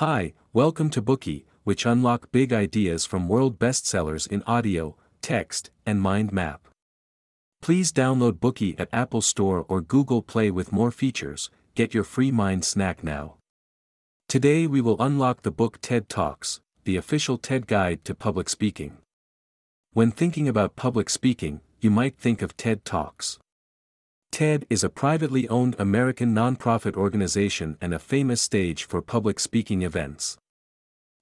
Hi, welcome to Bookey, which unlock big ideas from world bestsellers in audio, text, and mind map. Please download Bookey at Apple Store or Google Play with more features. Get your free mind snack now. Today we will unlock the book TED Talks, the official TED guide to public speaking. When thinking about public speaking, you might think of TED Talks. TED is a privately owned American nonprofit organization and a famous stage for public speaking events.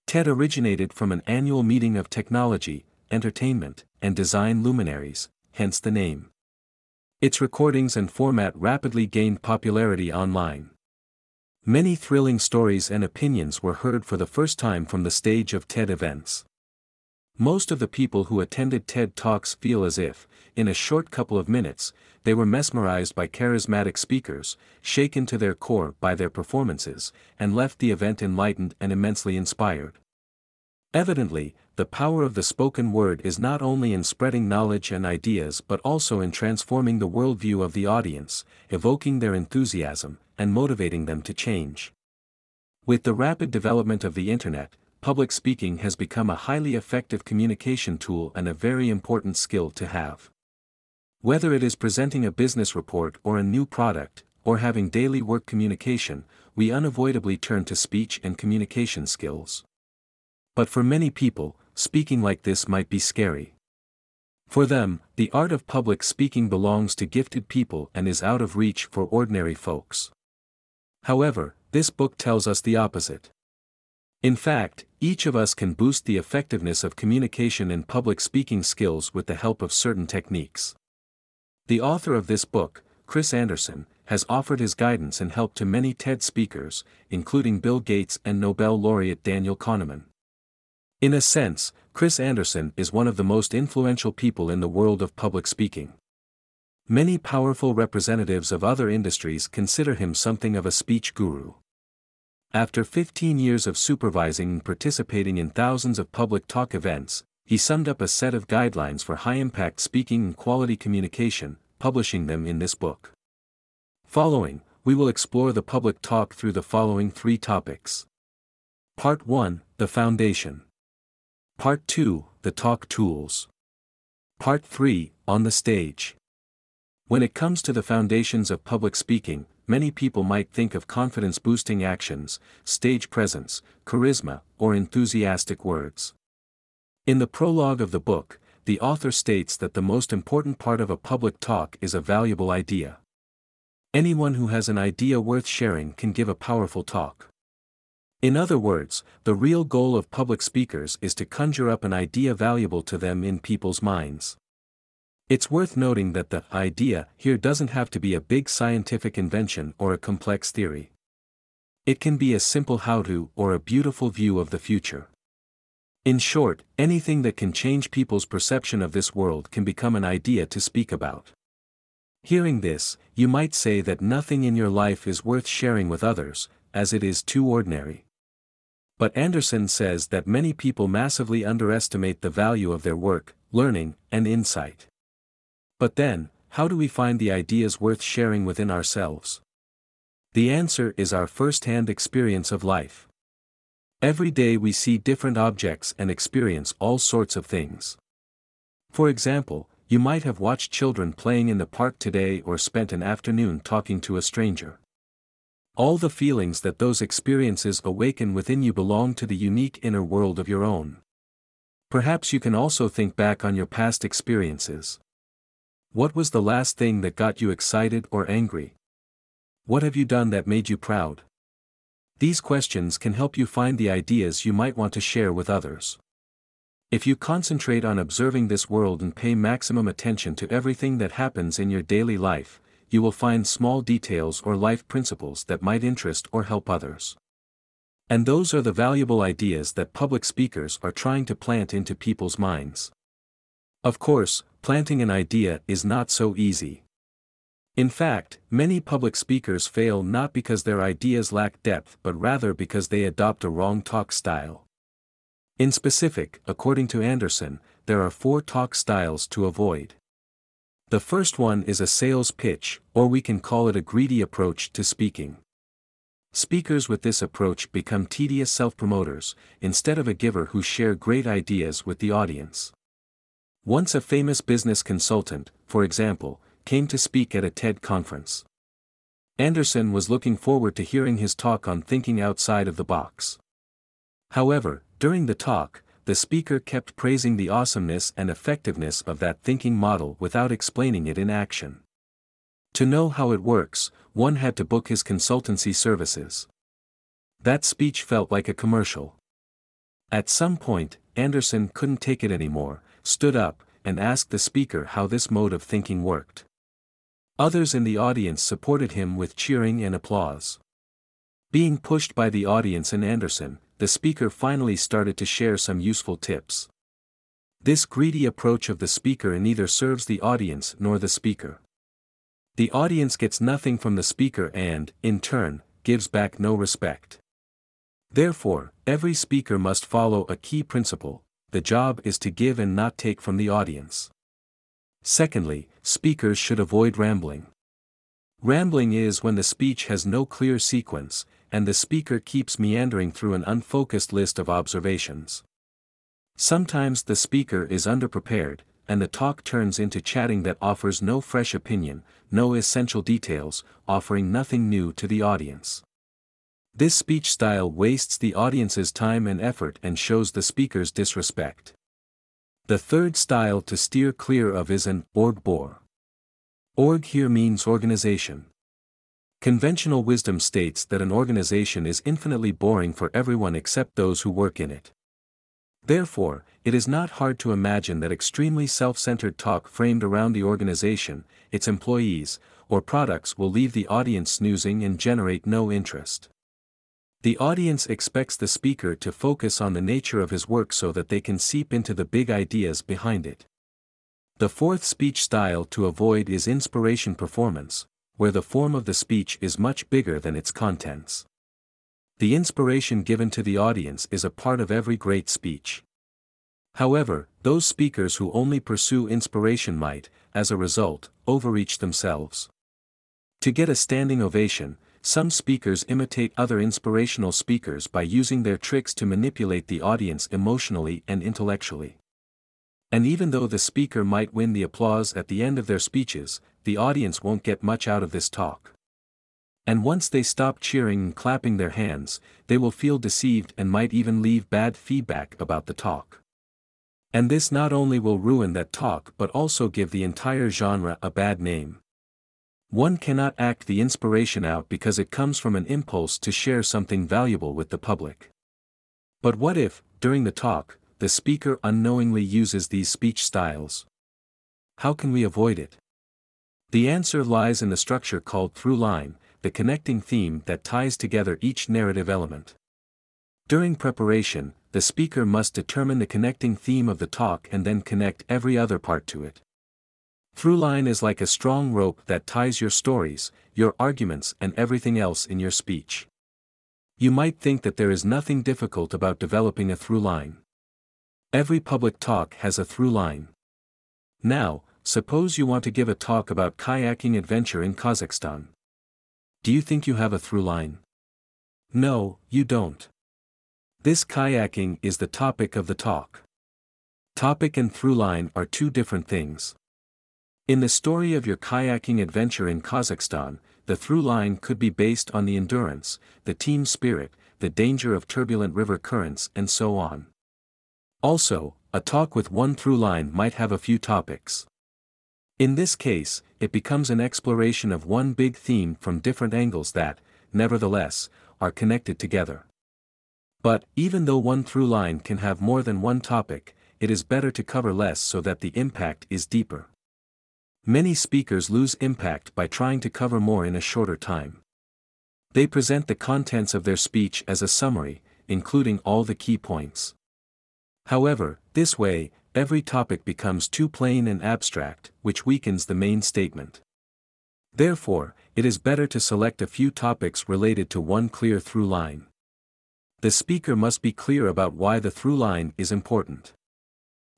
TED originated from an annual meeting of technology, entertainment, and design luminaries, hence the name. Its recordings and format rapidly gained popularity online. Many thrilling stories and opinions were heard for the first time from the stage of TED events. Most of the people who attended TED Talks feel as if, in a short couple of minutes, they were mesmerized by charismatic speakers, shaken to their core by their performances, and left the event enlightened and immensely inspired. Evidently, the power of the spoken word is not only in spreading knowledge and ideas but also in transforming the worldview of the audience, evoking their enthusiasm, and motivating them to change. With the rapid development of the Internet, public speaking has become a highly effective communication tool and a very important skill to have. Whether it is presenting a business report or a new product, or having daily work communication, we unavoidably turn to speech and communication skills. But for many people, speaking like this might be scary. For them, the art of public speaking belongs to gifted people and is out of reach for ordinary folks. However, this book tells us the opposite. In fact, each of us can boost the effectiveness of communication and public speaking skills with the help of certain techniques. The author of this book, Chris Anderson, has offered his guidance and help to many TED speakers, including Bill Gates and Nobel laureate Daniel Kahneman. In a sense, Chris Anderson is one of the most influential people in the world of public speaking. Many powerful representatives of other industries consider him something of a speech guru. After 15 years of supervising and participating in thousands of public talk events, he summed up a set of guidelines for high-impact speaking and quality communication, publishing them in this book. Following, we will explore the public talk through the following three topics. Part 1, The Foundation. Part 2, The Talk Tools. Part 3, On the Stage. When it comes to the foundations of public speaking, many people might think of confidence boosting actions, stage presence, charisma, or enthusiastic words. In the prologue of the book, the author states that the most important part of a public talk is a valuable idea. Anyone who has an idea worth sharing can give a powerful talk. In other words, the real goal of public speakers is to conjure up an idea valuable to them in people's minds. It's worth noting that the idea here doesn't have to be a big scientific invention or a complex theory. It can be a simple how to or a beautiful view of the future. In short, anything that can change people's perception of this world can become an idea to speak about. Hearing this, you might say that nothing in your life is worth sharing with others, as it is too ordinary. But Anderson says that many people massively underestimate the value of their work, learning, and insight. But then, how do we find the ideas worth sharing within ourselves? The answer is our first-hand experience of life. Every day we see different objects and experience all sorts of things. For example, you might have watched children playing in the park today or spent an afternoon talking to a stranger. All the feelings that those experiences awaken within you belong to the unique inner world of your own. Perhaps you can also think back on your past experiences. What was the last thing that got you excited or angry? What have you done that made you proud? These questions can help you find the ideas you might want to share with others. If you concentrate on observing this world and pay maximum attention to everything that happens in your daily life, you will find small details or life principles that might interest or help others. And those are the valuable ideas that public speakers are trying to plant into people's minds. Of course, planting an idea is not so easy. In fact, many public speakers fail not because their ideas lack depth but rather because they adopt a wrong talk style. In specific, according to Anderson, there are four talk styles to avoid. The first one is a sales pitch, or we can call it a greedy approach to speaking. Speakers with this approach become tedious self-promoters, instead of a giver who share great ideas with the audience. Once a famous business consultant, for example, came to speak at a TED conference. Anderson was looking forward to hearing his talk on thinking outside of the box. However, during the talk, the speaker kept praising the awesomeness and effectiveness of that thinking model without explaining it in action. To know how it works, one had to book his consultancy services. That speech felt like a commercial. At some point, Anderson couldn't take it anymore, stood up, and asked the speaker how this mode of thinking worked. Others in the audience supported him with cheering and applause. Being pushed by the audience and Anderson, the speaker finally started to share some useful tips. This greedy approach of the speaker neither serves the audience nor the speaker. The audience gets nothing from the speaker and, in turn, gives back no respect. Therefore, every speaker must follow a key principle the job is to give and not take from the audience. Secondly, speakers should avoid rambling. Rambling is when the speech has no clear sequence, and the speaker keeps meandering through an unfocused list of observations. Sometimes the speaker is underprepared, and the talk turns into chatting that offers no fresh opinion, no essential details, offering nothing new to the audience. This speech style wastes the audience's time and effort and shows the speaker's disrespect. The third style to steer clear of is an org bore. Org here means organization. Conventional wisdom states that an organization is infinitely boring for everyone except those who work in it. Therefore, it is not hard to imagine that extremely self-centered talk framed around the organization, its employees, or products will leave the audience snoozing and generate no interest. The audience expects the speaker to focus on the nature of his work so that they can seep into the big ideas behind it. The fourth speech style to avoid is inspiration performance, where the form of the speech is much bigger than its contents. The inspiration given to the audience is a part of every great speech. However, those speakers who only pursue inspiration might, as a result, overreach themselves. To get a standing ovation, some speakers imitate other inspirational speakers by using their tricks to manipulate the audience emotionally and intellectually. And even though the speaker might win the applause at the end of their speeches, the audience won't get much out of this talk. And once they stop cheering and clapping their hands, they will feel deceived and might even leave bad feedback about the talk. And this not only will ruin that talk but also give the entire genre a bad name. One cannot act the inspiration out because it comes from an impulse to share something valuable with the public. But what if, during the talk, the speaker unknowingly uses these speech styles? How can we avoid it? The answer lies in the structure called through line, the connecting theme that ties together each narrative element. During preparation, the speaker must determine the connecting theme of the talk and then connect every other part to it. Throughline is like a strong rope that ties your stories, your arguments and everything else in your speech. You might think that there is nothing difficult about developing a throughline. Every public talk has a throughline. Now, suppose you want to give a talk about kayaking adventure in Kazakhstan. Do you think you have a throughline? No, you don't. This kayaking is the topic of the talk. Topic and throughline are two different things. In the story of your kayaking adventure in Kazakhstan, the through line could be based on the endurance, the team spirit, the danger of turbulent river currents and so on. Also, a talk with one through line might have a few topics. In this case, it becomes an exploration of one big theme from different angles that, nevertheless, are connected together. But, even though one through line can have more than one topic, it is better to cover less so that the impact is deeper. Many speakers lose impact by trying to cover more in a shorter time. They present the contents of their speech as a summary, including all the key points. However, this way, every topic becomes too plain and abstract, which weakens the main statement. Therefore, it is better to select a few topics related to one clear through line. The speaker must be clear about why the through line is important.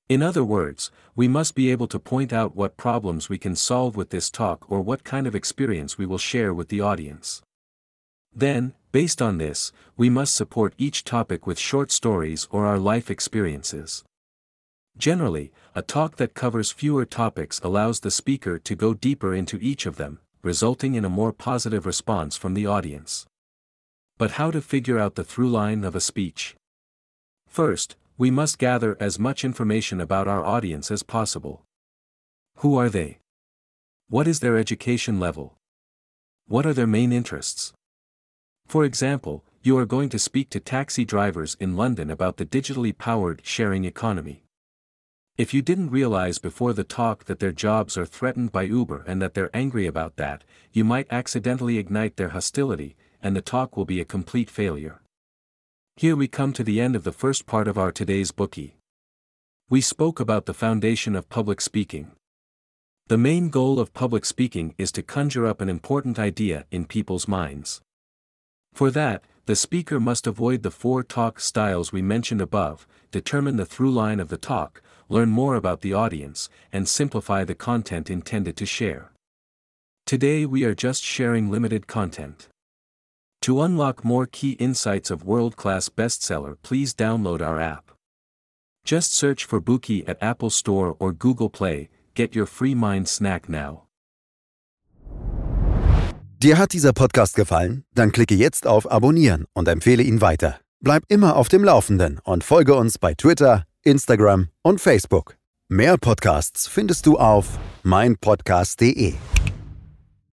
In other words, we must be able to point out what problems we can solve with this talk or what kind of experience we will share with the audience. Then, based on this, we must support each topic with short stories or our life experiences. Generally, a talk that covers fewer topics allows the speaker to go deeper into each of them, resulting in a more positive response from the audience. But how to figure out the through line of a speech? First, we must gather as much information about our audience as possible. Who are they? What is their education level? What are their main interests? For example, you are going to speak to taxi drivers in London about the digitally powered sharing economy. If you didn't realize before the talk that their jobs are threatened by Uber and that they're angry about that, you might accidentally ignite their hostility, and the talk will be a complete failure. Here we come to the end of the first part of our today's Bookey. We spoke about the foundation of public speaking. The main goal of public speaking is to conjure up an important idea in people's minds. For that, the speaker must avoid the four talk styles we mentioned above, determine the through line of the talk, learn more about the audience, and simplify the content intended to share. Today we are just sharing limited content. To unlock more key insights of world-class bestseller please download our app. Just search for Bookey at Apple Store or Google Play, Get your free mind snack now. Dir hat dieser Podcast gefallen? Dann klicke jetzt auf Abonnieren und empfehle ihn weiter. Bleib immer auf dem Laufenden und folge uns bei Twitter, Instagram und Facebook. Mehr Podcasts findest du auf meinpodcast.de.